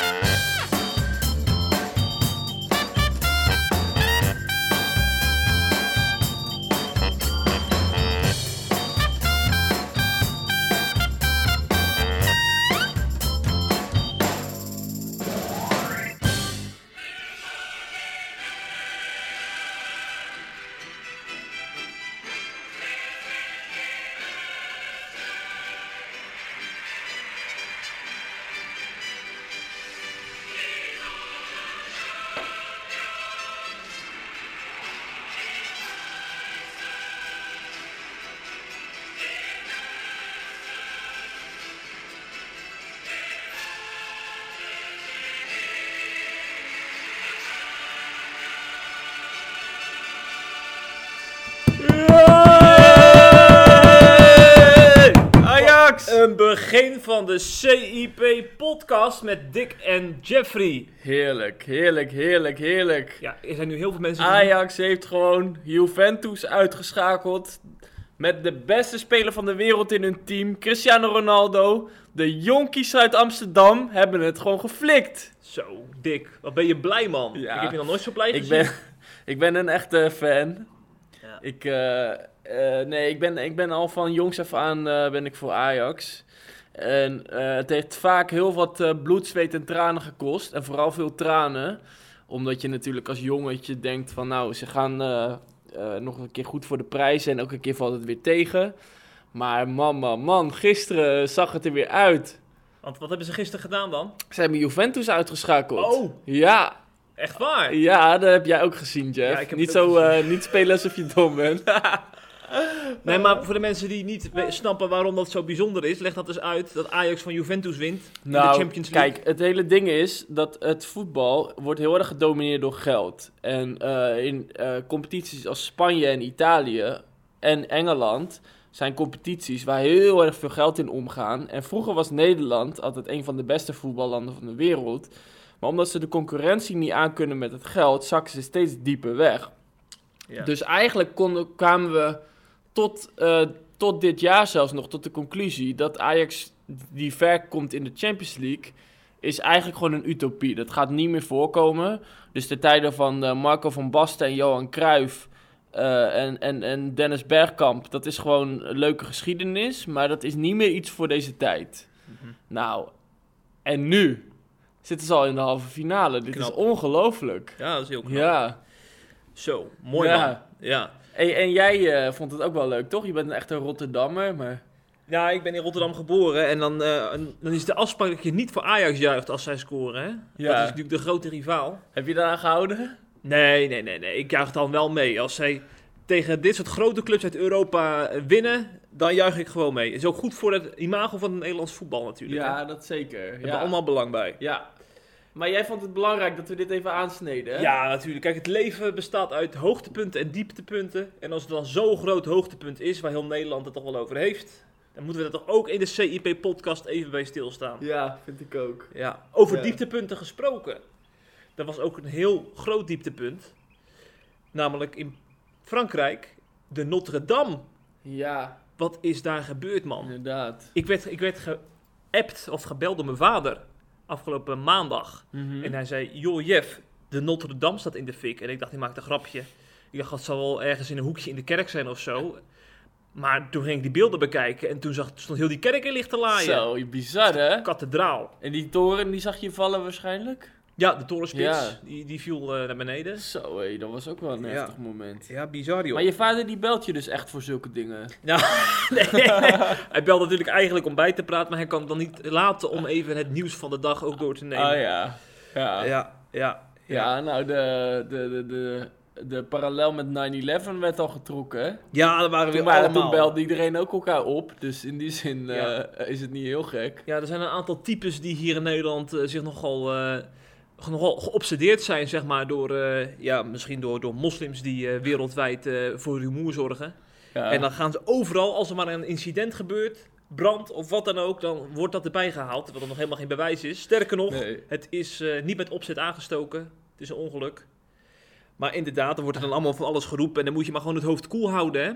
Ajax! van de CIP-podcast met Dick en Jeffrey. Heerlijk, heerlijk, heerlijk, heerlijk. Ja, er zijn nu heel veel mensen... Ajax heeft gewoon Juventus uitgeschakeld met de beste speler van de wereld in hun team, Cristiano Ronaldo. De jonkies uit Amsterdam hebben het gewoon geflikt. Zo, Dick, wat ben je blij, man. Ik heb je nog nooit zo blij gezien. Ik ben, ik ben een echte fan. Ja. Ik... Eh, eh, nee, ik ben, ik ben al van jongs af aan eh, ben ik voor Ajax. En eh, het heeft vaak heel wat eh, bloed, zweet en tranen gekost. En vooral veel tranen. Omdat je natuurlijk als jongetje denkt van nou, ze gaan eh, nog een keer goed voor de prijs. En elke keer valt het weer tegen. Maar man, man, man, gisteren zag het er weer uit. Want wat hebben ze gisteren gedaan dan? Ze hebben Juventus uitgeschakeld. Oh, Ja, echt waar? ja, dat heb jij ook gezien, Jeff. Ja, ik heb niet zo, eh, niet spelen alsof je dom bent. Nee, maar voor de mensen die niet snappen waarom dat zo bijzonder is, leg dat eens uit dat Ajax van Juventus wint in de Nou, Champions League. kijk, het hele ding is dat het voetbal wordt heel erg gedomineerd door geld. En eh, in eh, competities als Spanje en Italië en Engeland zijn competities waar heel erg veel geld in omgaan. En vroeger was Nederland altijd een van de beste voetballanden van de wereld. Maar omdat ze de concurrentie niet aankunnen met het geld, zakken ze steeds dieper weg. Ja. Dus eigenlijk konden, kwamen we tot, eh, tot dit jaar zelfs nog tot de conclusie dat Ajax die ver komt in de Champions League is eigenlijk gewoon een utopie. Dat gaat niet meer voorkomen. Dus de tijden van eh, Marco van Basten en Johan Cruijff eh, en, en, en Dennis Bergkamp, dat is gewoon een leuke geschiedenis, maar dat is niet meer iets voor deze tijd. Mhm. Nou, en nu zitten ze al in de halve finale. Dit Knap. is ongelooflijk. Ja, dat is heel knap. Ja. Zo, mooi Ja. man. Ja. En, en jij eh, vond het ook wel leuk, toch? Je bent een echte Rotterdammer, maar... Ja, ik ben in Rotterdam geboren en dan, eh, dan is de afspraak dat je niet voor Ajax juicht als zij scoren. Hè? Ja. Dat is natuurlijk de grote rivaal. Heb je daaraan gehouden? Nee, nee, nee, nee. Ik juich dan wel mee. Als zij tegen dit soort grote clubs uit Europa eh, winnen, dan juich ik gewoon mee. Is ook goed voor het imago van het Nederlands voetbal natuurlijk. hè. Ja, dat zeker. Daar hebben Ja. we allemaal belang bij. ja. Maar jij vond het belangrijk dat we dit even aansneden, hè? Ja, natuurlijk. Kijk, het leven bestaat uit hoogtepunten en dieptepunten. En als het dan zo'n groot hoogtepunt is, waar heel Nederland het toch wel over heeft, dan moeten we er toch ook in de CIP-podcast even bij stilstaan. Ja, vind ik ook. Ja, over Ja. dieptepunten gesproken. Dat was ook een heel groot dieptepunt. Namelijk in Frankrijk, de Notre Dame. Ja, Wat is daar gebeurd, man? inderdaad. Ik werd, ik werd geappt of gebeld door mijn vader afgelopen maandag. Mhm. En hij zei, joh Jeff, de Notre Dame staat in de fik. En ik dacht, hij maakt een grapje. Ik dacht, dat zal wel ergens in een hoekje in de kerk zijn of zo. Maar toen ging ik die beelden bekijken en toen zag, stond heel die kerk in licht te laaien. Zo, bizar, hè? Kathedraal. En die toren, die zag je vallen waarschijnlijk? Ja, de torenspits, Ja. die, die viel eh, naar beneden. Zo, hé, dat was ook wel een Ja. heftig moment. Ja, bizar joh. Maar je vader die belt je dus echt voor zulke dingen. Nou, nee, hij belt natuurlijk eigenlijk om bij te praten, maar hij kan het dan niet laten om even het nieuws van de dag ook door te nemen. Ah ja. Ja, ja. ja, ja. nou, de, de, de, de, de parallel met 9-11 werd al getrokken? Ja, dat waren we Toen, maar, allemaal. toen belde iedereen ook elkaar op, dus in die zin eh, Ja. is het niet heel gek. Ja, er zijn een aantal types die hier in Nederland eh, zich nogal, eh, nogal geobsedeerd zijn, zeg maar, door, eh, ja, misschien door, door moslims die eh, wereldwijd eh, voor rumoer zorgen. Ja. En dan gaan ze overal, als er maar een incident gebeurt, brand of wat dan ook, dan wordt dat erbij gehaald, terwijl er nog helemaal geen bewijs is. Sterker nog, Nee. het is niet met opzet aangestoken, het is een ongeluk. Maar inderdaad, dan wordt er dan allemaal van alles geroepen en dan moet je maar gewoon het hoofd koel houden, hè.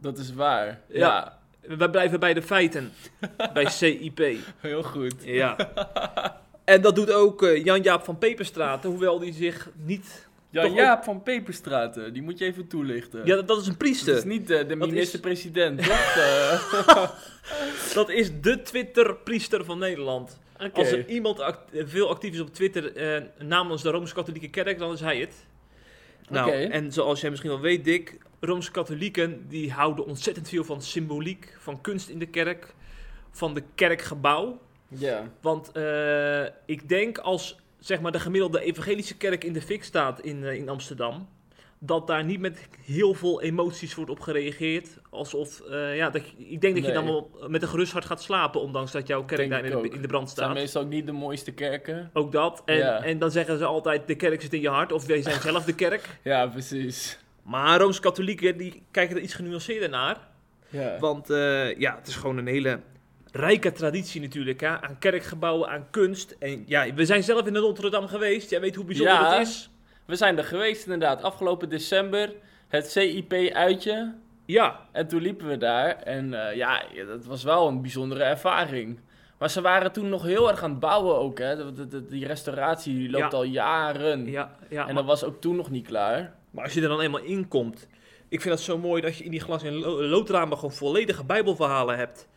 Dat is waar. Ja. Ja, Wij blijven bij de feiten, bij CIP. heel goed. Ja. En dat doet ook eh, Jan-Jaap van Peperstraten, hoewel die zich niet... Ja, Toch ook- Jaap van Peperstraten, die moet je even toelichten. Ja, dat, dat is een priester. dat is niet eh, de is- minister-president? Eh, Dat is de Twitter-priester van Nederland. Als er iemand act- veel actief is op Twitter eh, namens de Rooms-Katholieke Kerk, dan is hij het. Nou, en zoals jij misschien wel weet, Dick, Rooms-Katholieken die houden ontzettend veel van symboliek, van kunst in de kerk, van de kerkgebouw. Ja. Want eh, ik denk als zeg maar, de gemiddelde evangelische kerk in de fik staat in, eh, in Amsterdam, dat daar niet met heel veel emoties wordt op gereageerd. Alsof, eh, ja, dat, ik denk dat je Nee. dan wel met een gerust hart gaat slapen, ondanks dat jouw kerk Denk daar in de, ook. in de brand Het zijn staat. meestal ook niet de mooiste kerken. Ook dat. En, Ja. en dan zeggen ze altijd, de kerk zit in je hart, of wij zijn zelf de kerk. Ja, precies. Maar Rooms-Katholieken, die kijken er iets genuanceerder naar. Ja. Want ja, het is gewoon een hele rijke traditie natuurlijk, hè? aan kerkgebouwen, aan kunst. En ja, we zijn zelf in de Rotterdam geweest. Jij weet hoe bijzonder Ja. het is. We zijn er geweest inderdaad, afgelopen december. Het CIP-uitje. Ja, En toen liepen we daar. En eh, ja, dat was wel een bijzondere ervaring. Maar ze waren toen nog heel erg aan het bouwen ook. Hè. De- de- de- die restauratie die loopt Ja. al jaren. ja, ja. en maar, dat was ook toen nog niet klaar. maar als je er dan eenmaal in komt... Ik vind het zo mooi dat je in die glas- en lo- loodramen gewoon volledige bijbelverhalen hebt.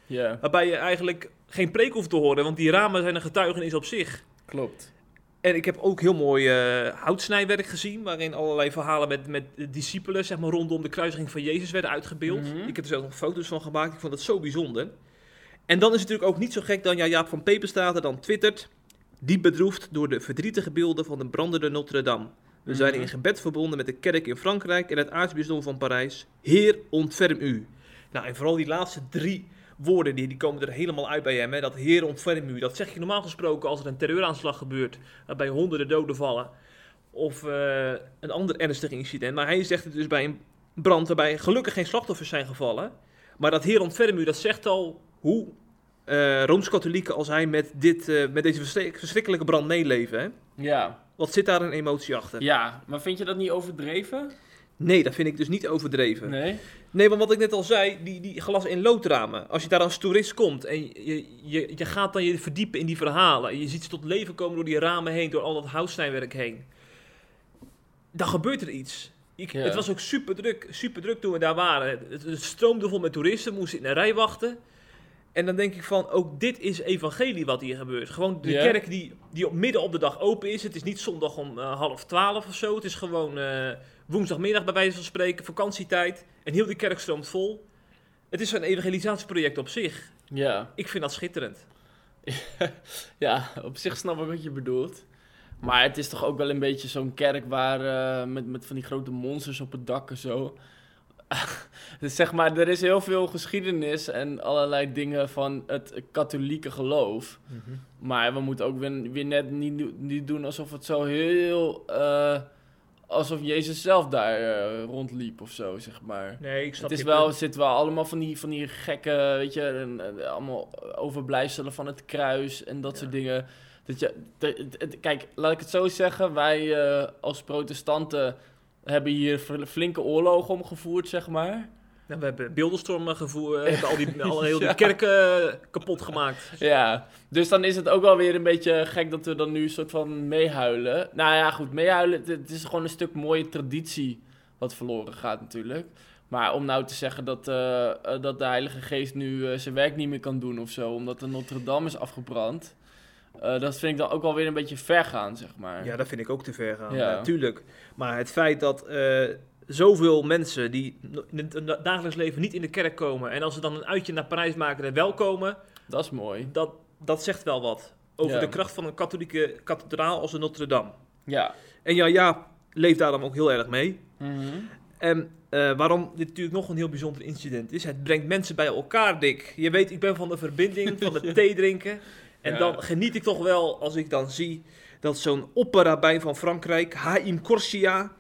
Waarbij je eigenlijk geen preek hoeft te horen, want die ramen zijn een getuigenis op zich. klopt. En ik heb ook heel mooi eh, houtsnijwerk gezien, waarin allerlei verhalen met, met discipelen zeg maar, rondom de kruisiging van Jezus werden uitgebeeld. Mhm. Ik heb er zelf nog foto's van gemaakt, ik vond dat zo bijzonder. En dan is het natuurlijk ook niet zo gek dan ja, Jaap van Peperstraten dan twittert, diep bedroefd door de verdrietige beelden van de brandende Notre-Dame. We zijn Mhm. in gebed verbonden met de kerk in Frankrijk en het aartsbisdom van Parijs. Heer, ontferm u. Nou, en vooral die laatste drie woorden, die, die komen er helemaal uit bij hem. Hè? Dat Heer, ontferm u. Dat zeg je normaal gesproken als er een terreuraanslag gebeurt, waarbij honderden doden vallen. Of eh, een ander ernstig incident. Maar hij zegt het dus bij een brand waarbij gelukkig geen slachtoffers zijn gevallen. Maar dat Heer, ontferm u, dat zegt al hoe eh, Rooms-Katholieken als hij met, dit, eh, met deze verschrik- verschrikkelijke brand meeleven. Hè? Ja. Wat zit daar een emotie achter? ja, maar vind je dat niet overdreven? Nee, dat vind ik dus niet overdreven. Nee. Nee, want wat ik net al zei, die, die glas- en loodramen. Als je daar als toerist komt en je, je, je gaat dan je verdiepen in die verhalen. En je ziet ze tot leven komen door die ramen heen, door al dat houtsnijwerk heen. Dan gebeurt er iets. Ik, Ja. Het was ook super druk, super druk toen we daar waren. Het, het stroomde vol met toeristen, moesten in een rij wachten. En dan denk ik van, ook dit is evangelie wat hier gebeurt. Gewoon de kerk die, die op midden op de dag open is. Het is niet zondag om eh, half twaalf of zo. Het is gewoon eh, woensdagmiddag bij wijze van spreken, vakantietijd. En heel die kerk stroomt vol. Het is zo'n evangelisatieproject op zich. Ja. Ik vind dat schitterend. Ja, op zich snap ik wat je bedoelt. Maar het is toch ook wel een beetje zo'n kerk waar eh, met, met van die grote monsters op het dak en zo. dus zeg maar, er is heel veel geschiedenis en allerlei dingen van het katholieke geloof. Maar we moeten ook weer, weer net niet, niet doen alsof het zo heel... eh, alsof Jezus zelf daar eh, rondliep of zo, zeg maar. Nee, ik snap Het is wel, punt. zitten wel allemaal van die, van die gekke, weet je, en, en allemaal overblijfselen van het kruis en dat Ja. soort dingen. Dat je, de- kijk, laat ik het zo zeggen, wij eh, als protestanten hebben hier fl- flinke oorlogen omgevoerd, zeg maar. Nou, we hebben beeldenstormen gevoerd, we hebben al die, al heel die Ja. kerken eh, kapot gemaakt. Ja, dus dan is het ook wel weer een beetje gek dat we dan nu een soort van meehuilen. Nou ja, goed, meehuilen, het, is gewoon een stuk mooie traditie wat verloren gaat natuurlijk. Maar om nou te zeggen dat, eh, eh, dat de Heilige Geest nu zijn werk niet meer kan doen of zo, omdat de Notre Dame is afgebrand, eh, dat vind ik dan ook wel weer een beetje ver gaan, zeg maar. Ja, dat vind ik ook te ver gaan. Ja. Natuurlijk. Maar het feit dat eh, zoveel mensen die in het dagelijks leven niet in de kerk komen... en als ze dan een uitje naar Parijs maken en wel komen... Dat is mooi. dat, dat zegt wel wat over Ja. de kracht van een katholieke kathedraal als de Notre Dame. Ja. En ja, ja, leeft daar dan ook heel erg mee. Mhm. En eh, waarom dit natuurlijk nog een heel bijzonder incident is, het brengt mensen bij elkaar, Dick. Je weet, ik ben van de verbinding, van het thee drinken. En Ja. dan geniet ik toch wel als ik dan zie dat zo'n opperrabijn van Frankrijk, Haim Corsia,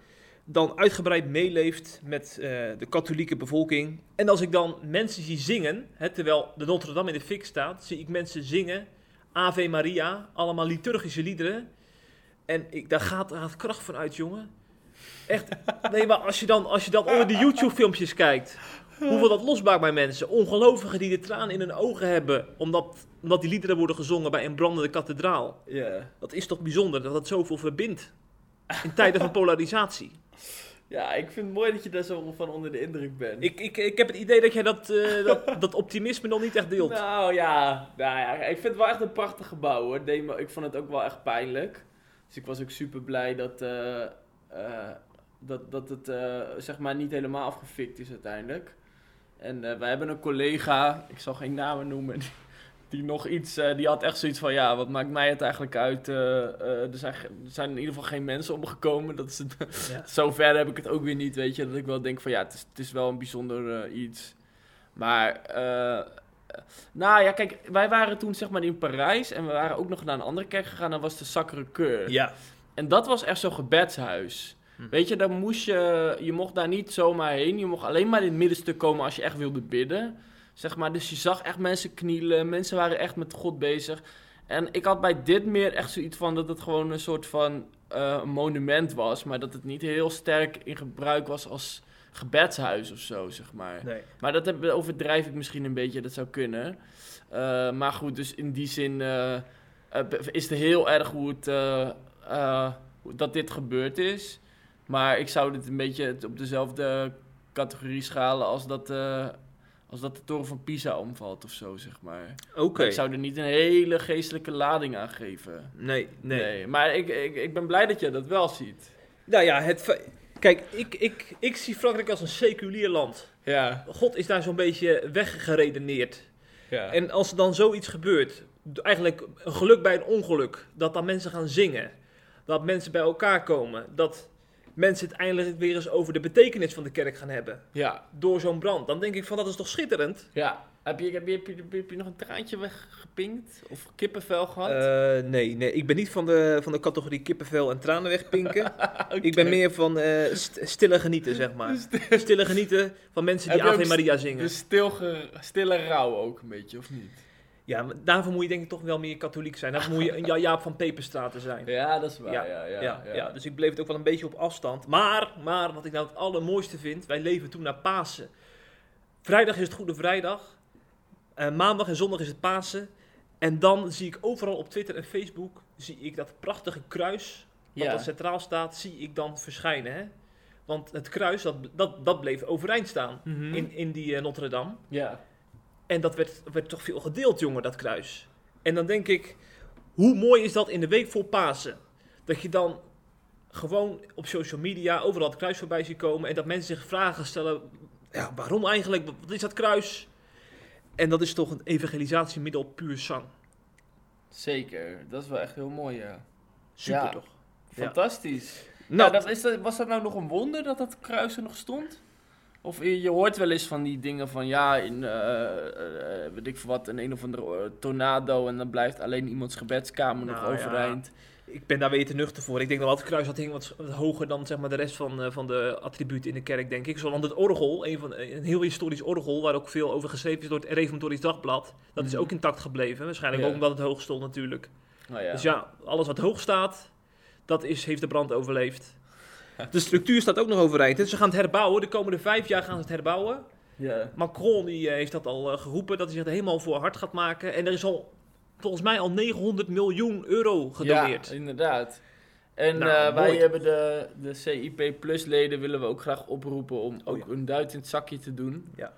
dan uitgebreid meeleeft met eh, de katholieke bevolking. En als ik dan mensen zie zingen, hè, terwijl de Notre Dame in de fik staat, zie ik mensen zingen Ave Maria, allemaal liturgische liederen. En ik, daar, gaat, daar gaat kracht van uit, jongen. Echt, nee, maar als je dan, als je dan onder de YouTube-filmpjes kijkt, Hoeveel dat losmaakt bij mensen. Ongelovigen die de tranen in hun ogen hebben. Omdat, omdat die liederen worden gezongen bij een brandende kathedraal. Ja. Dat is toch bijzonder dat dat zoveel verbindt. In tijden van polarisatie. Ja, ik vind het mooi dat je daar zo van onder de indruk bent. Ik, ik, ik heb het idee dat jij dat, eh, dat, dat optimisme nog niet echt deelt. Nou ja, nou ja, ik vind het wel echt een prachtig gebouw hoor. Ik vond het ook wel echt pijnlijk. Dus ik was ook super blij dat, eh, eh, dat, dat het zeg maar niet helemaal afgefikt is uiteindelijk. En wij hebben een collega, ik zal geen namen noemen, die, nog iets, eh, die had echt zoiets van, ja, wat maakt mij het eigenlijk uit? eh, eh, er, zijn, er zijn in ieder geval geen mensen omgekomen. Dat is het, Ja. Zover heb ik het ook weer niet, weet je. Dat ik wel denk van ja, het is, het is wel een bijzonder iets. Maar, nou ja, kijk, wij waren toen zeg maar in Parijs en we waren ook nog naar een andere kerk gegaan. Dat was de Sacré-Cœur. Ja. En dat was echt zo'n gebedshuis. Hm. Weet je, daar moest je, je mocht daar niet zomaar heen. Je mocht alleen maar in het middenstuk komen als je echt wilde bidden. Zeg maar, dus je zag echt mensen knielen. Mensen waren echt met God bezig. En ik had bij dit meer echt zoiets van dat het gewoon een soort van eh, monument was. Maar dat het niet heel sterk in gebruik was als gebedshuis of zo, zeg maar. Nee. Maar dat heb, overdrijf ik misschien een beetje, dat zou kunnen. Eh, maar goed, dus in die zin eh, is het heel erg hoe het, dat dit gebeurd is. Maar ik zou dit een beetje op dezelfde categorie schalen als dat, als dat de toren van Pisa omvalt of zo, zeg maar. Oké. Ik zou er niet een hele geestelijke lading aan geven. Nee, nee. maar ik, ik, ik ben blij dat je dat wel ziet. Nou ja, het, kijk, ik, ik, ik zie Frankrijk als een seculier land. Ja. God is daar zo'n beetje weggeredeneerd. ja. En als er dan zoiets gebeurt, eigenlijk een geluk bij een ongeluk, dat dan mensen gaan zingen, dat mensen bij elkaar komen, dat mensen het eindelijk weer eens over de betekenis van de kerk gaan hebben, ja. door zo'n brand, dan denk ik van dat is toch schitterend? Ja. Heb je, heb, je, heb, je, heb je nog een traantje weggepinkt? Of kippenvel gehad? Eh, nee, nee, ik ben niet van de, van de categorie kippenvel en tranen wegpinken. Ik ben meer van eh, st- stille genieten, zeg maar. Stille genieten van mensen die Ave Maria zingen. Dus stil stille rouw ook een beetje, of niet? Ja, maar daarvoor moet je denk ik toch wel meer katholiek zijn. Daarvoor moet je een Ja- Jaap van Peperstraten zijn. Ja, dat is waar. Ja, Ja, ja, ja, ja, dus ik bleef het ook wel een beetje op afstand. Maar, maar wat ik nou het allermooiste vind, wij leven toen naar Pasen. Vrijdag is het Goede Vrijdag. Eh, maandag en zondag is het Pasen. En dan zie ik overal op Twitter en Facebook, zie ik dat prachtige kruis, wat dat centraal staat, zie ik dan verschijnen. Hè? Want het kruis, dat, dat, dat bleef overeind staan Mhm. in, in die eh, Notre Dame. ja. En dat werd, werd toch veel gedeeld, jongen, dat kruis. En dan denk ik, hoe mooi is dat in de week voor Pasen? Dat je dan gewoon op social media overal het kruis voorbij ziet komen. En dat mensen zich vragen stellen, ja, waarom eigenlijk? Wat is dat kruis? En dat is toch een evangelisatiemiddel puur zang. Zeker. Dat is wel echt heel mooi, ja. Super Ja. toch? Fantastisch. Nou, Nou, dat is was dat nou nog een wonder dat dat kruis er nog stond? Of je, hoort wel eens van die dingen van ja, in eh, weet ik veel wat, een een of andere tornado en dan blijft alleen iemands gebedskamer nog Nou, ja. overeind. ik ben daar weer te nuchter voor. Ik denk dat het kruis dat hing wat, hoger dan zeg maar, de rest van, van de attributen in de kerk, denk ik. Zoals het orgel, een, van, een heel historisch orgel, waar ook veel over geschreven is door het Reformatorisch Dagblad. Dat is Mhm. ook intact gebleven. Waarschijnlijk Ja. ook omdat het hoog stond natuurlijk. Nou ja. Dus ja, alles wat hoog staat, dat is, heeft de brand overleefd. De structuur staat ook nog overeind. Dus ze gaan het herbouwen. De komende vijf jaar gaan ze het herbouwen. ja. Macron die, eh, heeft dat al eh, geroepen, dat hij zich er helemaal voor hard gaat maken. En er is al volgens mij al 900 miljoen euro gedoneerd. Ja, inderdaad. En Nou, eh, wij mooi. hebben de, de CIP Plus leden willen we ook graag oproepen om Oh, ook ja. een duit in het zakje te doen. Ja.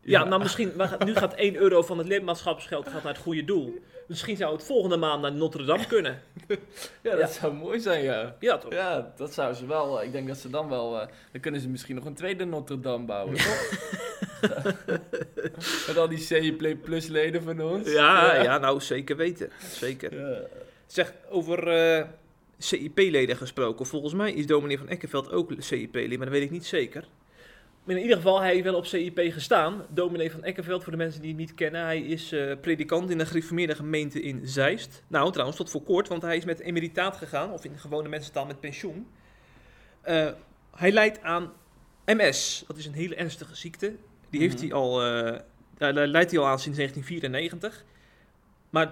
Ja, nou misschien, gaan- nu gaat 1 euro van het lidmaatschapsgeld gaat naar het goede doel. Misschien zou het volgende maand naar Notre Dame kunnen. Ja, dat Ja. zou mooi zijn, ja. Ja, toch? Ja, dat zou ze wel. Ik denk dat ze dan wel. eh, dan kunnen ze misschien nog een tweede Notre Dame bouwen, toch? Met al die CIP Plus leden van ons. Ja, ja, nou zeker weten. Zeker. Ja. Zeg, over eh, CIP-leden gesproken. Volgens mij is dominee van Eckenveld ook CIP-lid, maar dat weet ik niet zeker. Maar in ieder geval, hij heeft wel op CIP gestaan. Dominee van Eckenveld, voor de mensen die hem niet kennen. Hij is eh, predikant in de gereformeerde gemeente in Zeist. Nou, trouwens, tot voor kort, want hij is met emeritaat gegaan. Of in gewone mensentaal met pensioen. Eh, hij lijdt aan MS. Dat is een hele ernstige ziekte. Die heeft Mhm. hij al, eh, daar lijdt hij al aan sinds 1994. Maar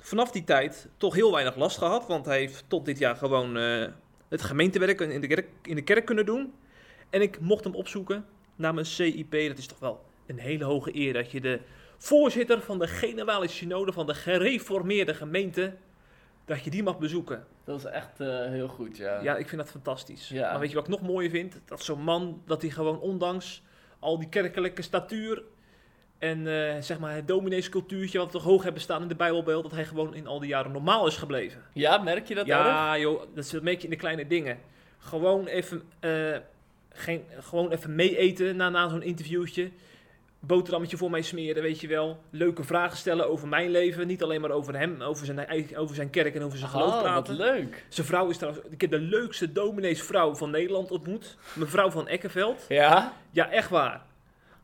vanaf die tijd toch heel weinig last gehad. Want hij heeft tot dit jaar gewoon het gemeentewerk in de, kerk, in de kerk kunnen doen. En ik mocht hem opzoeken. namens CIP. Dat is toch wel een hele hoge eer dat je de voorzitter van de generale synode van de gereformeerde gemeente, dat je die mag bezoeken. Dat is echt eh, heel goed, ja. Ja, ik vind dat fantastisch. Ja. Maar weet je wat ik nog mooier vind? Dat zo'n man, dat hij gewoon ondanks al die kerkelijke statuur en eh, zeg maar het domineescultuurtje wat we toch hoog hebben staan in de Bijbelbeeld, dat hij gewoon in al die jaren normaal is gebleven. Ja, merk je dat erg? Ja, joh, dat is- dat merk je in de kleine dingen. Gewoon even, eh, geen, gewoon even mee eten na, na zo'n interviewtje. Boterhammetje voor mij smeren, weet je wel. Leuke vragen stellen over mijn leven. Niet alleen maar over hem, over zijn, over zijn kerk en over zijn geloof Oh, wat praten. leuk. Zijn vrouw is trouwens... Ik heb de leukste domineesvrouw van Nederland ontmoet. Mevrouw van Eckenveld. Ja? Ja, echt waar.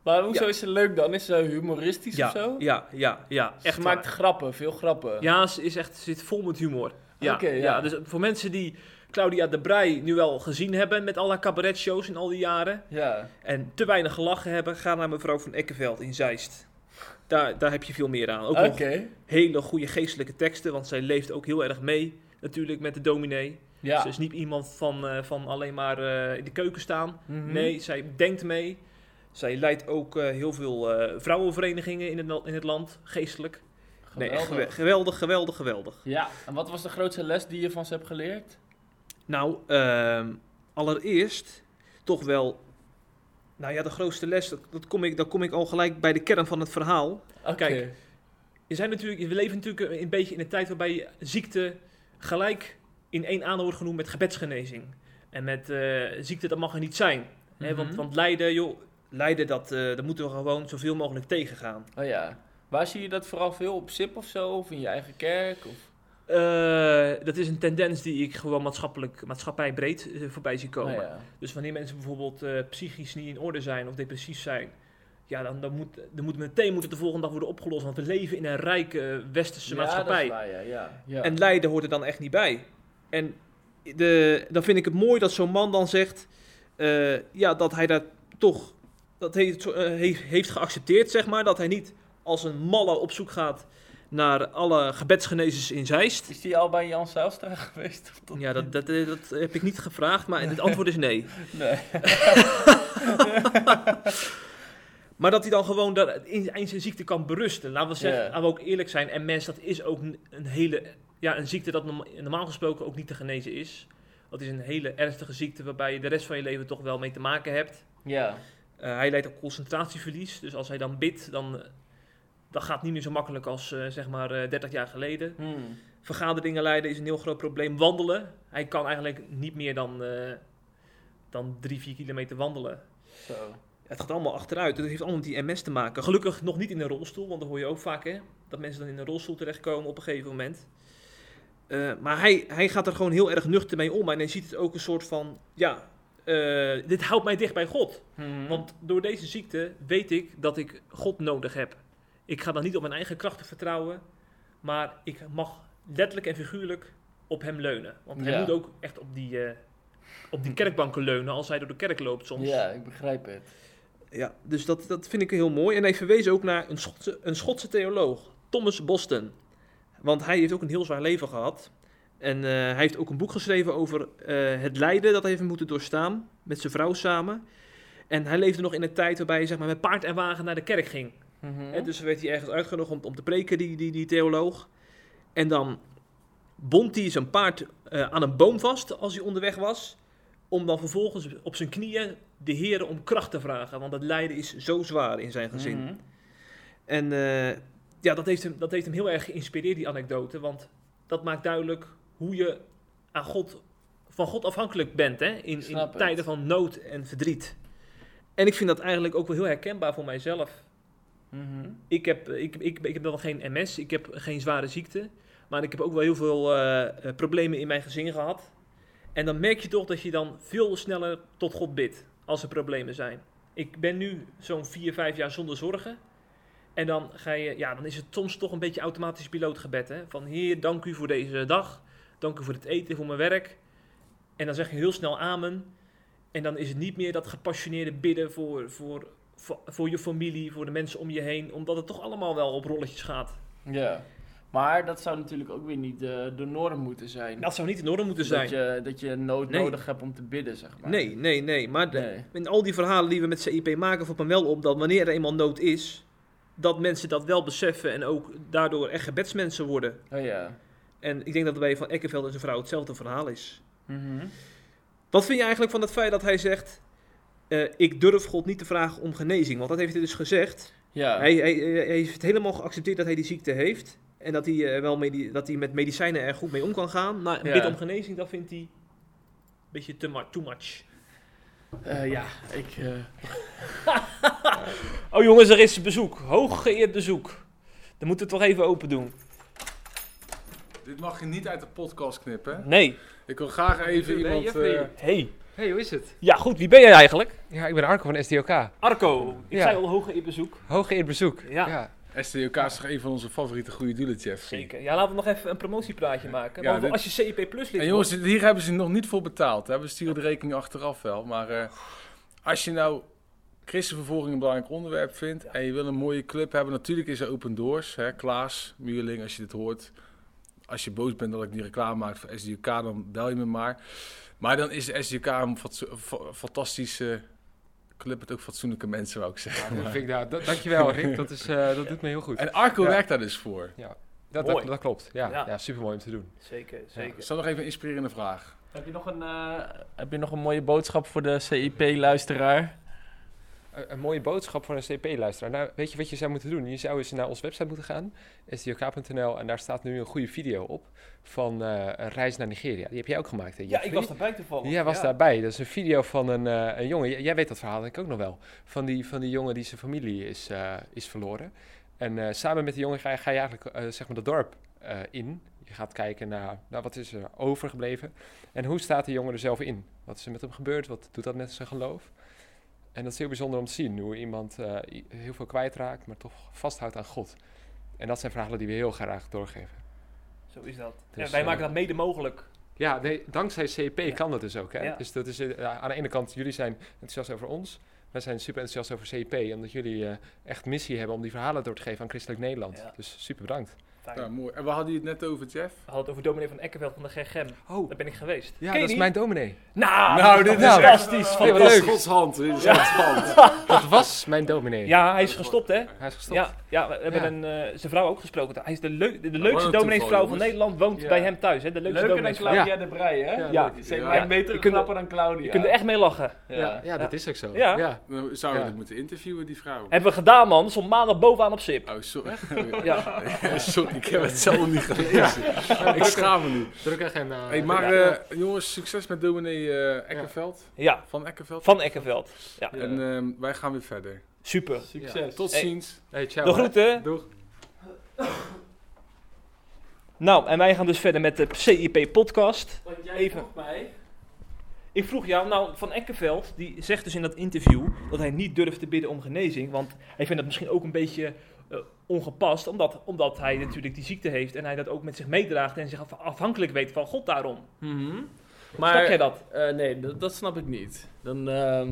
Maar hoezo Ja. is ze leuk dan? Is ze humoristisch Ja, of zo? ja, ja, ja. Echt Ze maakt waar. grappen, veel grappen. Ja, ze is echt, ze zit vol met humor. Ja. ja. dus voor mensen die Claudia de Brij nu wel gezien hebben met al haar cabaretshows in al die jaren Ja. en te weinig gelachen hebben, ga naar mevrouw van Eckenveld in Zeist. Daar, daar heb je veel meer aan. Ook nog hele goede geestelijke teksten, want zij leeft ook heel erg mee natuurlijk met de dominee. Ja. Ze is niet iemand van, eh, van alleen maar eh, in de keuken staan. Mhm. Nee, zij denkt mee. Zij leidt ook eh, heel veel vrouwenverenigingen in het, in het land, geestelijk. Nee, echt Geweldig. gewe- geweldig, geweldig, geweldig. Ja, en wat was de grootste les die je van ze hebt geleerd? Nou, ehm, allereerst toch wel. Nou ja, de grootste les, dat, dat kom ik, dan kom ik al gelijk bij de kern van het verhaal. Oké. Kijk. Je zijn natuurlijk, we leven natuurlijk een beetje in een tijd waarbij ziekte gelijk in één aandacht wordt genoemd met gebedsgenezing. En met eh, ziekte, dat mag er niet zijn. Hè, Mhm. want, want lijden, joh, lijden, dat, eh, dat moeten we gewoon zoveel mogelijk tegengaan. Oh ja. Waar zie je dat vooral veel? Op SIP of zo? Of in je eigen kerk? Of... Eh, dat is een tendens die ik gewoon maatschappelijk, maatschappijbreed eh, voorbij zie komen. Ja. Dus wanneer mensen bijvoorbeeld eh, psychisch niet in orde zijn of depressief zijn, ja, dan, dan, moet, dan moet meteen moet het de volgende dag worden opgelost. Want we leven in een rijke westerse Ja, maatschappij. dat is waar, ja. ja. ja. En lijden hoort er dan echt niet bij. En de, dan vind ik het mooi dat zo'n man dan zegt, eh, ja, dat hij dat toch dat heeft, heeft, heeft geaccepteerd, zeg maar. Dat hij niet als een malle op zoek gaat naar alle gebedsgenezers in Zeist. Is die al bij Jan Zijlstra geweest? Ja, dat, dat, eh, dat heb ik niet gevraagd, maar het antwoord is nee. Nee. Maar dat hij dan gewoon dat in, zijn ziekte kan berusten. Laten we, zeggen, laten we ook eerlijk zijn. MS, dat is ook een, hele... Ja, een ziekte dat norma- normaal gesproken ook niet te genezen is. Dat is een hele ernstige ziekte waarbij je de rest van je leven toch wel mee te maken hebt. Ja. Eh, hij leidt ook concentratieverlies. Dus als hij dan bidt, dan... dat gaat niet meer zo makkelijk als eh, zeg maar eh, 30 jaar geleden. Hmm. Vergaderingen leiden is een heel groot probleem. Wandelen. Hij kan eigenlijk niet meer dan, eh dan 3, 4 kilometer wandelen. Zo. Het gaat allemaal achteruit. Het heeft allemaal met die MS te maken. Gelukkig nog niet in een rolstoel, want dat hoor je ook vaak, hè? Dat mensen dan in een rolstoel terechtkomen op een gegeven moment. Maar hij, hij gaat er gewoon heel erg nuchter mee om. En hij ziet het ook een soort van, ja, dit houdt mij dicht bij God. Mhm. Want door deze ziekte weet ik dat ik God nodig heb. Ik ga dan niet op mijn eigen krachten vertrouwen, maar ik mag letterlijk en figuurlijk op hem leunen. Want hij Ja. moet ook echt op die, eh, op die kerkbanken leunen als hij door de kerk loopt soms. Ja, ik begrijp het. Ja, dus dat, dat vind ik heel mooi. En hij verwees ook naar een Schotse, een Schotse theoloog, Thomas Boston. Want hij heeft ook een heel zwaar leven gehad. En eh, hij heeft ook een boek geschreven over eh, het lijden dat hij heeft moeten doorstaan. Met zijn vrouw samen. En hij leefde nog in een tijd waarbij hij zeg maar, met paard en wagen naar de kerk ging. Hè, dus werd hij ergens uitgenodigd om, om te preken, die, die, die theoloog. En dan bond hij zijn paard eh, aan een boom vast als hij onderweg was. Om dan vervolgens op zijn knieën de Heer om kracht te vragen. Want het lijden is zo zwaar in zijn gezin. Mhm. En eh, ja, dat heeft, hem, dat heeft hem heel erg geïnspireerd, die anekdote. Want dat maakt duidelijk hoe je aan God, van God afhankelijk bent. Hè? In, in tijden van nood en verdriet. En ik vind dat eigenlijk ook wel heel herkenbaar voor mijzelf. Mhm. Ik heb, ik, ik, ik heb dan geen MS, ik heb geen zware ziekte. Maar ik heb ook wel heel veel eh, eh, problemen in mijn gezin gehad. En dan merk je toch dat je dan veel sneller tot God bidt als er problemen zijn. Ik ben nu zo'n 4, 5 jaar zonder zorgen. En dan, ga je, ja, dan is het soms toch een beetje automatisch pilootgebed. Hè? Van Heer, dank u voor deze dag. Dank u voor het eten, voor mijn werk. En dan zeg je heel snel amen. En dan is het niet meer dat gepassioneerde bidden voor, voor, voor, voor je familie, voor de mensen om je heen. Omdat het toch allemaal wel op rolletjes gaat. Ja. Maar dat zou natuurlijk ook weer niet de, de norm moeten zijn. Dat zou niet in orde moeten dat, zijn. je, dat je nood Nee. nodig hebt om te bidden, zeg maar. Nee, nee, nee. Maar de- Nee. in al die verhalen die we met CIP maken, valt me wel op dat wanneer er eenmaal nood is, dat mensen dat wel beseffen en ook daardoor echt gebedsmensen worden. Oh ja. En ik denk dat bij Van Eckenveld en zijn vrouw hetzelfde verhaal is. Mhm. Wat vind je eigenlijk van het feit dat hij zegt, eh, ik durf God niet te vragen om genezing? Want dat heeft hij dus gezegd. Ja. Hij, hij, hij heeft helemaal geaccepteerd dat hij die ziekte heeft. En dat hij, eh, wel medi- dat hij met medicijnen er goed mee om kan gaan. Nou, Ja. dit om genezing, dat vindt hij een beetje te too much. Eh, ja, ik... eh, Oh jongens, er is bezoek. Hooggeëerd bezoek. Dan moeten we het toch even open doen. Dit mag je niet uit de podcast knippen. Nee. Ik wil graag even Nee, iemand... Jeffrey. Hey. Hey, hoe is het? Ja goed, wie ben jij eigenlijk? Ja, ik ben Arco van SDOK. Arco. Ik Ja. zei al hooggeëerd bezoek. Hooggeëerd bezoek. Ja. STOK is toch een van onze favoriete goede doelen, Jeff. Zeker. Ja, laten we nog even een promotiepraatje maken. Ja, dit- als je CIP Plus lid En jongens, hier hebben ze nog niet voor betaald. Hè? We sturen de rekening achteraf wel. Maar eh, als je nou christenvervolging een belangrijk onderwerp vindt... en je wil een mooie club hebben... natuurlijk is er Open Doors. Hè? Klaas, Muurling, als je dit hoort. Als je boos bent dat ik die reclame maak voor SDOK... dan bel je me maar. Maar dan is de SDOK een fantastische club... ook fatsoenlijke mensen, wou ik zeggen. Ja, dat vind ik, nou, dat, dankjewel Rick, dat, is, eh, dat doet me heel goed. En Arco Ja. werkt daar dus voor. Dat, Mooi. dat, dat klopt, ja, Ja. ja. super mooi om te doen. Zeker, Ik zeker. zal nog even een inspirerende vraag. heb, je nog een, eh, heb je nog een mooie boodschap voor de CIP-luisteraar? Een, mooie boodschap voor een CP-luisteraar. Nou, weet je wat je zou moeten doen? Je zou eens naar onze website moeten gaan, sdok.nl, en daar staat nu een goede video op van eh, een reis naar Nigeria. Die heb jij ook gemaakt, hè, Ja, ik was erbij toevallig. Jij was daarbij. Dat is een video van een, eh, een jongen. J- jij weet dat verhaal denk ik ook nog wel. Van die, van die jongen die zijn familie is, eh, is verloren. En samen met die jongen ga je, ga je eigenlijk zeg maar dat dorp in. Je gaat kijken naar nou, wat is er overgebleven. En hoe staat die jongen er zelf in? Wat is er met hem gebeurd? Wat doet dat met zijn geloof? En dat is heel bijzonder om te zien. Hoe iemand eh, heel veel kwijtraakt, maar toch vasthoudt aan God. En dat zijn verhalen die we heel graag doorgeven. Zo is dat. Dus, wij eh, maken dat mede mogelijk. Ja, nee, dankzij CP Ja. kan dat dus ook. Hè? Ja. Dus dat is eh, aan de ene kant, jullie zijn enthousiast over ons. Wij zijn super enthousiast over CP, omdat jullie eh, echt missie hebben om die verhalen door te geven aan Christelijk Nederland. Ja. Dus super bedankt. Fijn. Ja, mooi. En we hadden het net over, Jeff. We hadden het over dominee van Eckerveld van de GGM. Oh, Daar ben ik geweest. ja, dat is mijn dominee. Nou, Nou, dit is Nou, fantastisch. Ja, wat fantastisch. leuk. Gods hand. Dat was mijn dominee. Ja, hij is gestopt, hè? Hij is gestopt. Ja, ja, we hebben Ja. een, eh, zijn vrouw ook gesproken. Hij is de, leuk, de, leukste domineesvrouw van. Nederland, woont Ja. bij hem thuis. Hè? De leukste Leuker dan. Claudia de Breij, hè? Ja. Ze Je kunt- knapper dan Claudia. Je kunt er echt mee lachen. Ja, ja, dat Ja. is ook zo. Ja. ja. Dan zouden we Ja. dit moeten interviewen, die vrouw. Hebben we gedaan, man. Stond maandag bovenaan op SIP. Oh, sorry. Ja. sorry, ik heb het zelf niet gelezen. Ik schaam me nu. Druk geen... eh, Hey, maar Ja. eh, jongens, succes met dominee eh Ekkerveld. ja, Van Ekkerveld. van Eckerveld. Ja, En ehm, wij gaan weer verder. super. Succes. Tot ziens. Hey, ciao. De hè. groeten. Doeg. Nou, en wij gaan dus verder met de CIP-podcast. Want jij Even. vroeg mij... Ik vroeg jou, nou, Van Eckerveld, die zegt dus in dat interview dat hij niet durft te bidden om genezing. Want hij vindt dat misschien ook een beetje ongepast, omdat, omdat hij natuurlijk die ziekte heeft en hij dat ook met zich meedraagt en zich af- afhankelijk weet van God daarom. Mhm. Snap jij dat? eh, nee, dat, dat snap ik niet. Dan, ehm,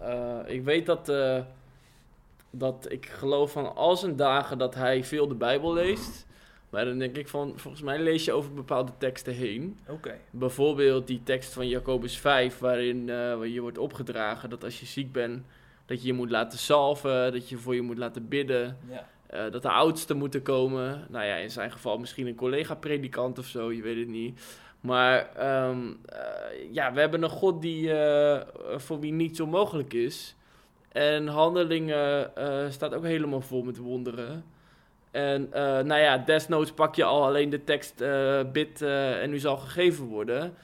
eh, ik weet dat, eh, dat ik geloof van al zijn dagen dat hij veel de Bijbel leest. Maar dan denk ik van, volgens mij lees je over bepaalde teksten heen. Oké. Bijvoorbeeld die tekst van Jacobus 5, waarin eh, je wordt opgedragen dat als je ziek bent, dat je je moet laten salven, dat je voor je moet laten bidden. Ja. Eh, dat de oudsten moeten komen. Nou ja, in zijn geval misschien een collega-predikant of zo, je weet het niet. Maar ehm, eh, ja, we hebben een God die, eh, voor wie niets onmogelijk is. En handelingen staat ook helemaal vol met wonderen. En nou ja, desnoods pak je al alleen de tekst bid en u zal gegeven worden.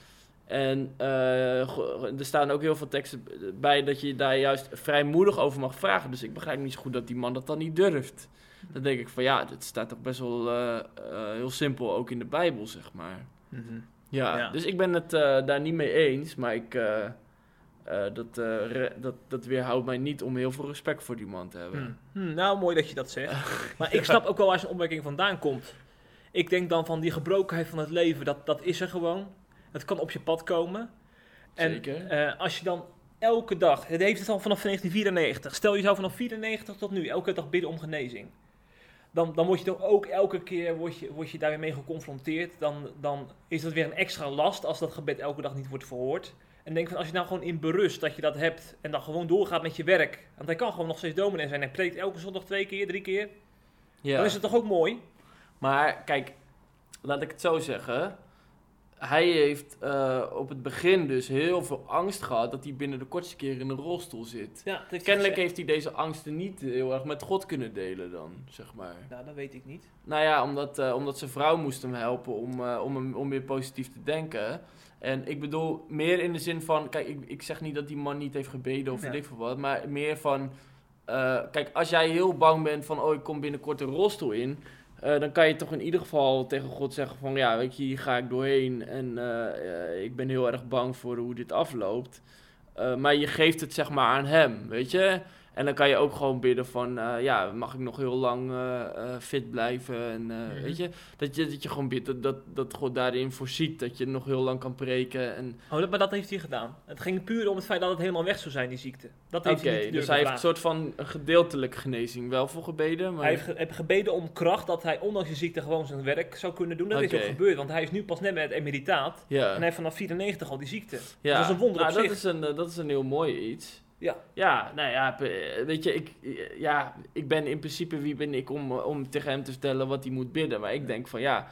En er staan ook heel veel teksten bij dat je daar juist vrijmoedig over mag vragen. Dus ik begrijp niet zo goed dat die man dat dan niet durft. Dan denk ik van ja, dat staat toch best wel eh, eh, heel simpel ook in de Bijbel, zeg maar. Mhm. Ja, Ja. dus ik ben het eh, daar niet mee eens, maar ik, eh, dat, re- dat, dat weerhoudt mij niet om heel veel respect voor die man te hebben. Hm. Hm, nou, mooi dat je dat zegt. maar ik snap ook wel waar zijn opmerking vandaan komt. Ik denk dan van die gebrokenheid van het leven, dat, dat is er gewoon. Het kan op je pad komen. En Zeker. eh, als je dan elke dag, het heeft het al vanaf 1994, stel je zou vanaf 94 tot nu elke dag bidden om genezing. Dan, dan word je toch ook elke keer word je, word je daar weer mee geconfronteerd. Dan, dan is dat weer een extra last als dat gebed elke dag niet wordt verhoord. En denk van als je nou gewoon in berust dat je dat hebt en dan gewoon doorgaat met je werk. Want hij kan gewoon nog steeds dominee zijn. Hij preekt elke zondag twee keer, drie keer. Ja. Dan is het toch ook mooi? Maar kijk, laat ik het zo zeggen. Hij heeft eh, op het begin dus heel veel angst gehad dat hij binnen de kortste keer in een rolstoel zit. Ja, Kennelijk heeft hij deze angsten niet heel erg met God kunnen delen dan, zeg maar. Nou, dat weet ik niet. Nou ja, omdat, eh, omdat zijn vrouw moest hem helpen om, eh, om, hem, om weer positief te denken. En ik bedoel, meer in de zin van... Kijk, ik, ik zeg niet dat die man niet heeft gebeden of Ja. weet ik veel wat. Maar meer van... kijk, als jij heel bang bent van... Oh, ik kom binnenkort een rolstoel in... eh, dan kan je toch in ieder geval tegen God zeggen van... Ja, weet je, hier ga ik doorheen. En eh, ik ben heel erg bang voor hoe dit afloopt. Eh, maar je geeft het zeg maar aan hem, weet je... En dan kan je ook gewoon bidden van, eh, ja, mag ik nog heel lang eh, eh, fit blijven? En Mhm. weet je, dat je, dat je gewoon bidt dat, dat, dat God daarin voorziet, dat je nog heel lang kan preken. En, Oh, dat, maar dat heeft hij gedaan. Het ging puur om het feit dat het helemaal weg zou zijn, die ziekte. Dat heeft hij niet dus hij heeft een soort van gedeeltelijke genezing wel voor gebeden. Maar... Hij heeft, ge- heeft gebeden om kracht, dat hij ondanks de ziekte gewoon zijn werk zou kunnen doen. Dat is Oké. ook gebeurd, want hij is nu pas net met het emeritaat. ja. En hij heeft vanaf 94 al die ziekte. ja. dat is een wonder nou, dat. Is een, dat is een heel mooi iets. Ja. Ja, nou ja, p- weet je, ik, ja, ik ben in principe, wie ben ik om, om tegen hem te vertellen wat hij moet bidden. Maar ik denk van, ja,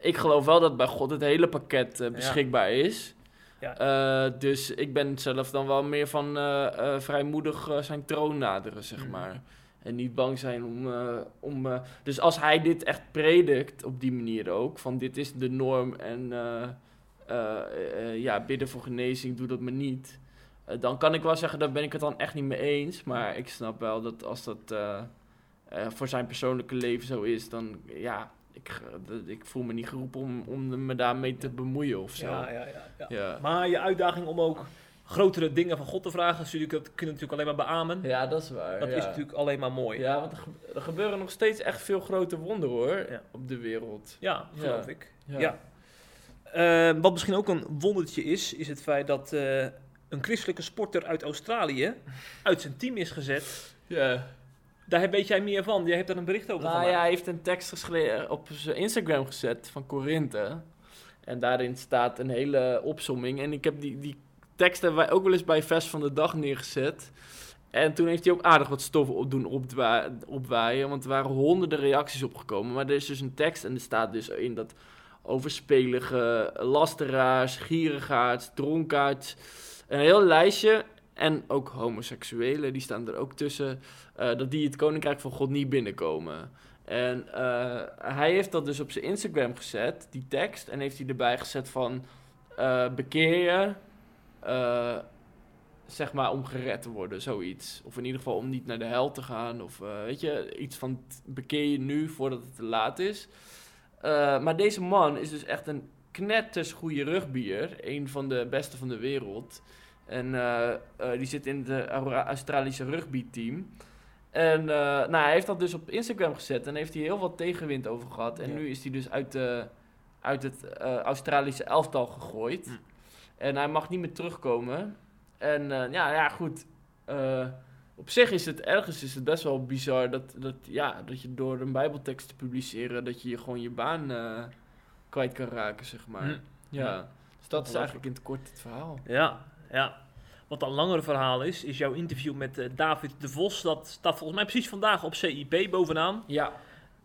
ik geloof wel dat bij God het hele pakket eh, beschikbaar is. Ja. Eh, dus ik ben zelf dan wel meer van eh, eh, vrijmoedig eh, zijn troon naderen, zeg Mhm. maar. En niet bang zijn om... eh, om eh, dus als hij dit echt predikt, op die manier ook, van dit is de norm en eh, eh, eh, ja, bidden voor genezing, doe dat maar niet. Eh, dan kan ik wel zeggen, daar ben ik het dan echt niet mee eens. Maar ik snap wel dat als dat eh, eh, voor zijn persoonlijke leven zo is, dan ja, ik, ik voel me niet geroepen om, om me daarmee te bemoeien of zo. Ja, ja, ja, ja. Maar je uitdaging om ook grotere dingen van God te vragen, dat kun je natuurlijk alleen maar beamen. Ja, dat is waar. dat is natuurlijk alleen maar mooi. Ja, want er, ge- gebeuren nog steeds echt veel grote wonderen hoor, op de wereld. Ja, geloof ik. Ja. Ja. Eh, wat misschien ook een wondertje is, is het feit dat een christelijke sporter uit Australië uit zijn team is gezet. Ja. Daar weet jij meer van. Jij hebt daar een bericht over Nou ja, hij heeft een tekst geschreven op zijn Instagram gezet van Corinthe. En daarin staat een hele opsomming. En ik heb die, die tekst hebben wij ook wel eens bij Vers van de Dag neergezet. En toen heeft hij ook aardig wat stof op doen opdwa- opwaaien. Want er waren honderden reacties opgekomen. Maar er is dus een tekst en er staat dus in dat overspelige lasteraars, gierigaards, dronkaards. Een heel lijstje. En ook homoseksuelen, die staan er ook tussen. eh, dat die het koninkrijk van God niet binnenkomen. En eh, hij heeft dat dus op zijn Instagram gezet, die tekst. En heeft hij erbij gezet van... eh, bekeer je, zeg maar, om gered te worden, zoiets. Of in ieder geval om niet naar de hel te gaan. Of weet je, iets van bekeer je nu voordat het te laat is. Maar deze man is dus echt een knetters goede rugbier. Een van de beste van de wereld. En eh, eh, die zit in het Australische rugbyteam. En eh, nou, hij heeft dat dus op Instagram gezet en heeft hij heel wat tegenwind over gehad. En Ja. nu is hij dus uit, de, uit het Australische elftal gegooid. Hm. En hij mag niet meer terugkomen. En ja, ja, goed. Op zich is het ergens is het best wel bizar dat, dat, ja, dat je door een bijbeltekst te publiceren... dat je gewoon je baan kwijt kan raken, zeg maar. Hm. Ja. Dus dat is eigenlijk in het kort het verhaal. Ja, ja. Wat een langere verhaal is, is jouw interview met eh, David de Vos. Dat staat volgens mij precies vandaag op CIP bovenaan. Ja,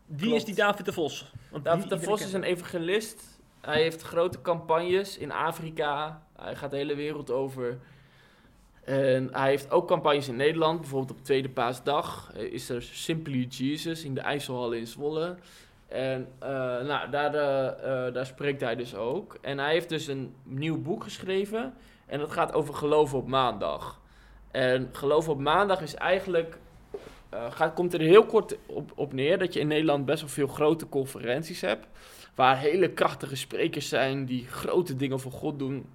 Wie Klopt. is die David de Vos? Want David die- de Vos is een evangelist. Hij heeft grote campagnes in Afrika. Hij gaat de hele wereld over. En hij heeft ook campagnes in Nederland. Bijvoorbeeld op Tweede Paasdag eh, is er Simply Jesus in de IJsselhal in Zwolle. En eh, nou, daar, eh, eh, daar spreekt hij dus ook. En hij heeft dus een nieuw boek geschreven. En dat gaat over geloven op maandag. En geloven op maandag is eigenlijk... gaat, komt er heel kort op, op neer dat je in Nederland best wel veel grote conferenties hebt. Waar hele krachtige sprekers zijn die grote dingen voor God doen.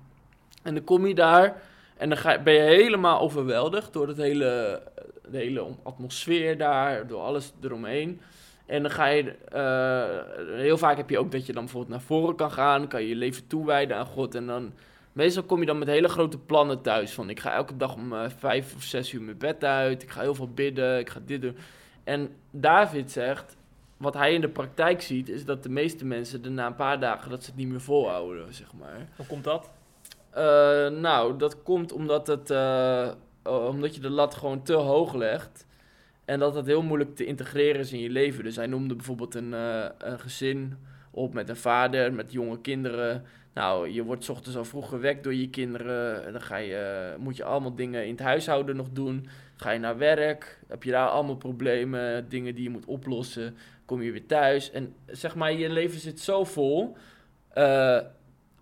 En dan kom je daar en dan ga, ben je helemaal overweldigd door het hele, de hele atmosfeer daar, door alles eromheen. En dan ga je, eh, heel vaak heb je ook dat je dan bijvoorbeeld naar voren kan gaan, kan je je leven toewijden aan God. En dan, meestal kom je dan met hele grote plannen thuis. Van ik ga elke dag om eh, vijf of zes uur mijn bed uit, ik ga heel veel bidden, ik ga dit doen. En David zegt, wat hij in de praktijk ziet, is dat de meeste mensen er na een paar dagen dat ze het niet meer volhouden, zeg maar. Hoe komt dat? Eh, nou, dat komt omdat, het, omdat je de lat gewoon te hoog legt. En dat het heel moeilijk te integreren is in je leven. Dus hij noemde bijvoorbeeld een, eh, gezin op met een vader, met jonge kinderen. Nou, je wordt ochtends al vroeg gewekt door je kinderen. En dan ga je, moet je allemaal dingen in het huishouden nog doen. Ga je naar werk, heb je daar allemaal problemen, dingen die je moet oplossen. Kom je weer thuis. En zeg maar, je leven zit zo vol eh,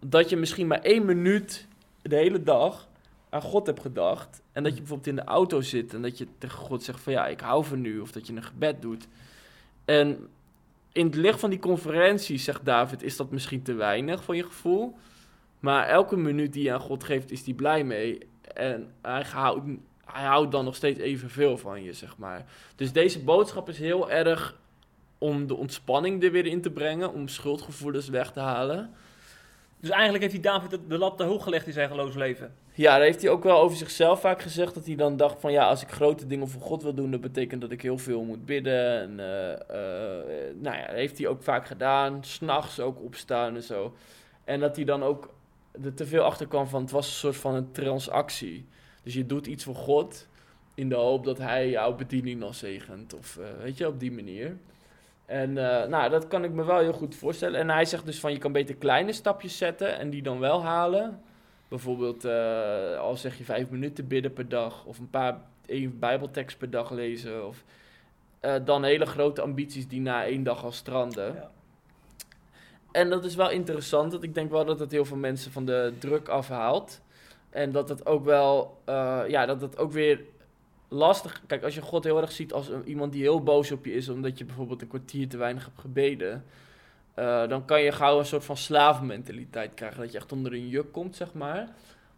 dat je misschien maar één minuut de hele dag aan God hebt gedacht. En dat je bijvoorbeeld in de auto zit en dat je tegen God zegt van ja, ik hou van nu. Of dat je een gebed doet. En in het licht van die conferentie, zegt David, is dat misschien te weinig van je gevoel. Maar elke minuut die je aan God geeft, is hij blij mee. En hij houdt, hij houdt dan nog steeds evenveel van je, zeg maar. Dus deze boodschap is heel erg om de ontspanning er weer in te brengen. Om schuldgevoelens weg te halen. Dus eigenlijk heeft hij David de- de lat te hoog gelegd in zijn geloofsleven. Ja, daar heeft hij ook wel over zichzelf vaak gezegd. Dat hij dan dacht van ja, als ik grote dingen voor God wil doen, dat betekent dat ik heel veel moet bidden. En eh, eh, nou ja, dat heeft hij ook vaak gedaan. S'nachts ook opstaan en zo. En dat hij dan ook er te veel achter kwam van het was een soort van een transactie. Dus je doet iets voor God in de hoop dat hij jouw bediening dan zegent. Of eh, weet je, op die manier. En nou, dat kan ik me wel heel goed voorstellen. En hij zegt dus van je kan beter kleine stapjes zetten en die dan wel halen. Bijvoorbeeld, eh, al zeg je vijf minuten bidden per dag, of een paar één Bijbeltekst per dag lezen, of eh, dan hele grote ambities die na één dag al stranden. Ja. En dat is wel interessant, want ik denk wel dat het heel veel mensen van de druk afhaalt. En dat het ook wel, eh, ja, dat het ook weer lastig... Kijk, als je God heel erg ziet als een- iemand die heel boos op je is... omdat je bijvoorbeeld een kwartier te weinig hebt gebeden... eh, dan kan je gauw een soort van slavenmentaliteit krijgen. Dat je echt onder een juk komt, zeg maar.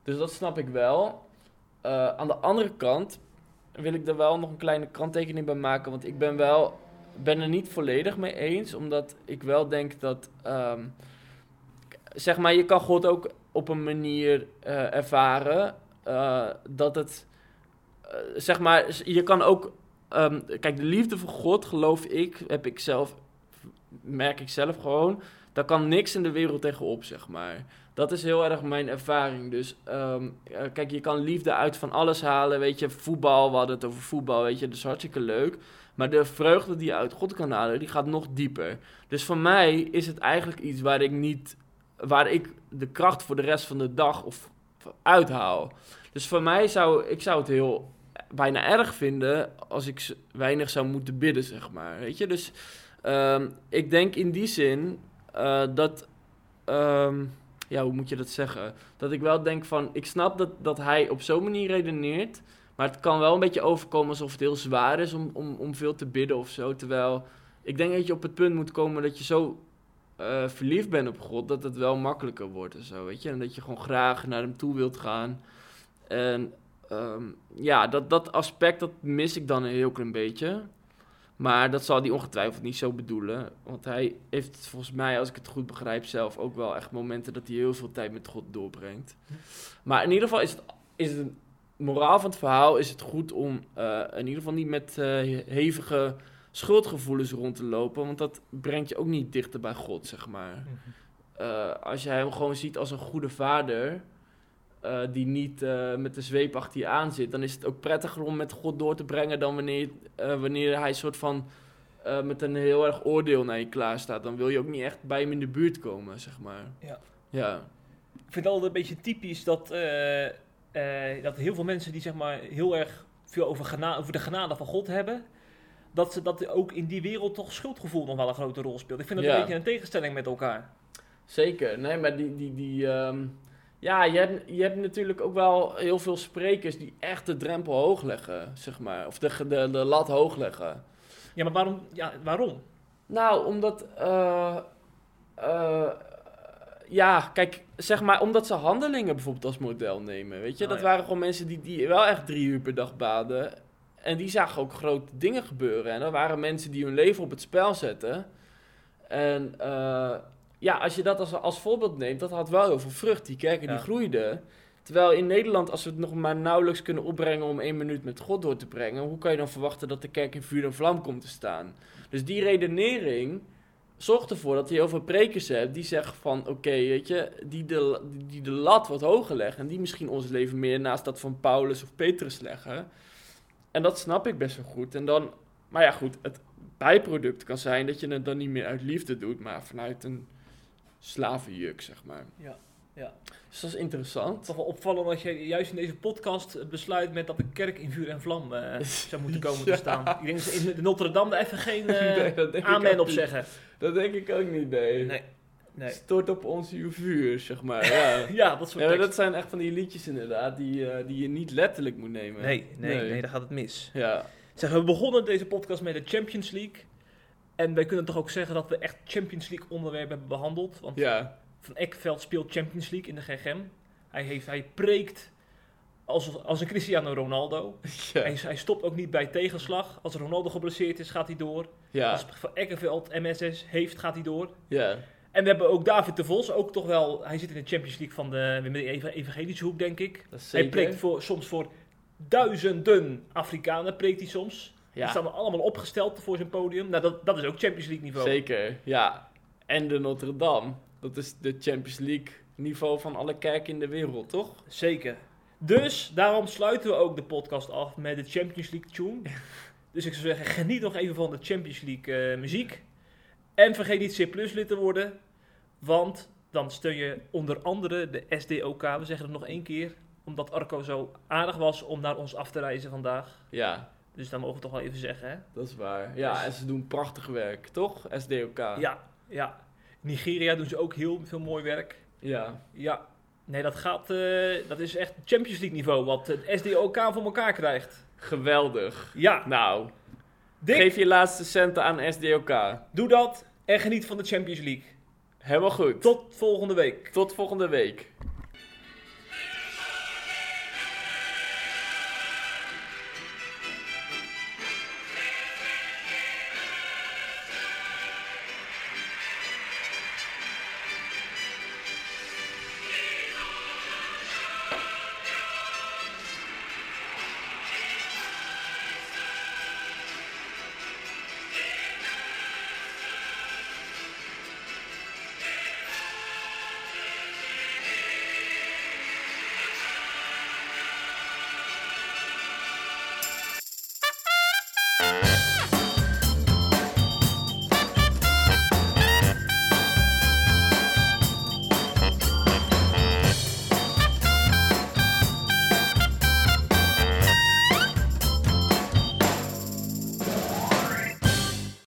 Dus dat snap ik wel. Eh, aan de andere kant wil ik er wel nog een kleine kanttekening bij maken. Want ik ben wel ben er niet volledig mee eens. Omdat ik wel denk dat... ehm, zeg maar, je kan God ook op een manier eh, ervaren... dat het... zeg maar, je kan ook... ehm, kijk, de liefde voor God, geloof ik, heb ik zelf... Merk ik zelf gewoon... Daar kan niks in de wereld tegenop, zeg maar. Dat is heel erg mijn ervaring. Dus ehm, eh, kijk, je kan liefde uit van alles halen. Weet je, voetbal, we hadden het over voetbal, weet je, dat is hartstikke leuk. Maar de vreugde die je uit God kan halen, die gaat nog dieper. Dus voor mij is het eigenlijk iets waar ik niet, waar ik de kracht voor de rest van de dag of uithaal. Dus voor mij zou, ik zou het heel bijna erg vinden als ik weinig zou moeten bidden, zeg maar. Weet je, dus ehm, ik denk in die zin eh, dat, ehm, ja, hoe moet je dat zeggen? Dat ik wel denk van, ik snap dat, dat hij op zo'n manier redeneert, maar het kan wel een beetje overkomen alsof het heel zwaar is om, om, om veel te bidden of zo. Terwijl ik denk dat je op het punt moet komen dat je zo eh, verliefd bent op God, dat het wel makkelijker wordt en zo, weet je. En dat je gewoon graag naar hem toe wilt gaan. En ehm, ja, dat, dat aspect, dat mis ik dan een heel klein beetje. Maar dat zal hij ongetwijfeld niet zo bedoelen. Want hij heeft volgens mij, als ik het goed begrijp, zelf ook wel echt momenten dat hij heel veel tijd met God doorbrengt. Maar in ieder geval is het, is het moraal van het verhaal is het goed om eh, in ieder geval niet met eh, hevige schuldgevoelens rond te lopen. Want dat brengt je ook niet dichter bij God, zeg maar. Eh, als je hem gewoon ziet als een goede vader. Eh, die niet eh, met de zweep achter je aan zit. Dan is het ook prettiger om met God door te brengen. dan wanneer, eh, wanneer hij soort van. met een heel erg oordeel naar je klaar staat. Dan wil je ook niet echt bij hem in de buurt komen, zeg maar. Ja. Ja. Ik vind het altijd een beetje typisch dat, dat heel veel mensen die zeg maar heel erg veel over, gena- over de genade van God hebben, dat ze dat ook in die wereld toch schuldgevoel nog wel een grote rol speelt. Ik vind dat Ja. een beetje een tegenstelling met elkaar. Zeker, nee, maar die, die, die ehm, ja, je hebt, je hebt natuurlijk ook wel heel veel sprekers die echt de drempel hoog leggen, zeg maar, of de, de, de lat hoog leggen. Ja, maar waarom? Ja, waarom? Nou, omdat, eh, eh, ja, kijk, zeg maar, omdat ze handelingen bijvoorbeeld als model nemen, weet je. Oh, dat ja. waren gewoon mensen die, die wel echt drie uur per dag baden. En die zagen ook grote dingen gebeuren. En dat waren mensen die hun leven op het spel zetten. En eh, ja, als je dat als, als voorbeeld neemt, dat had wel heel veel vrucht. Die kerken die groeiden. Terwijl in Nederland, als we het nog maar nauwelijks kunnen opbrengen om één minuut met God door te brengen, hoe kan je dan verwachten dat de kerk in vuur en vlam komt te staan? Dus die redenering zorgt ervoor dat je heel veel prekers hebt die zeggen van, oké, weet je, die de, die de lat wat hoger leggen en die misschien ons leven meer naast dat van Paulus of Petrus leggen. En dat snap ik best wel goed. En dan, maar ja goed, het bijproduct kan zijn dat je het dan niet meer uit liefde doet, maar vanuit een slavenjuk, zeg maar. Ja, ja. Dus dat is interessant. Toch wel opvallend dat je juist in deze podcast besluit met dat de kerk in vuur en vlam eh, zou moeten komen te staan. Ik denk dat ze in de Notre Dame er even geen eh, Nee, amen ook op niet. zeggen. Dat denk ik ook niet, nee. Nee. Nee. Stort op ons uw vuur, zeg maar. Ja. Ja, dat soort ja, dat zijn echt van die liedjes inderdaad, die, eh, die je niet letterlijk moet nemen. Nee, nee, nee, Nee. daar gaat het mis. Ja, Zeg, we begonnen deze podcast met de Champions League. En wij kunnen toch ook zeggen dat we echt Champions League onderwerpen hebben behandeld. Want ja, Van Ekveld speelt Champions League in de GGM. Hij, heeft, hij preekt als, als een Cristiano Ronaldo. ja, Hij, hij stopt ook niet bij tegenslag. Als Ronaldo geblesseerd is, gaat hij door. ja, Als Van Ekkerveld MSS heeft, gaat hij door. ja, En we hebben ook David de Vos, ook toch wel... Hij zit in de Champions League van de, met de eva- evangelische hoek, denk ik. dat is Hij preekt voor, soms voor duizenden Afrikanen, preekt hij soms. Die ja, staan er allemaal opgesteld voor zijn podium. Nou, dat, dat is ook Champions League niveau. zeker, ja. En de Notre Dame, dat is de Champions League niveau van alle kerken in de wereld, toch? Zeker. Dus daarom sluiten we ook de podcast af met de Champions League tune. dus ik zou zeggen, geniet nog even van de Champions League eh, muziek. En vergeet niet C Plus lid te worden. Want dan steun je onder andere de SDOK. We zeggen het nog één keer. Omdat Arco zo aardig was om naar ons af te reizen vandaag. Ja, Dus dat mogen we toch wel even zeggen, hè? dat is waar. Ja, en ze doen prachtig werk, toch? SDOK. Ja, ja. Nigeria doen ze ook heel veel mooi werk. Ja, Ja. Nee, dat gaat... eh, dat is echt Champions League niveau wat het SDOK voor elkaar krijgt. geweldig. Ja, Nou, Dick, geef je laatste centen aan SDOK. doe dat en geniet van de Champions League. Helemaal goed. Tot volgende week. Tot volgende week.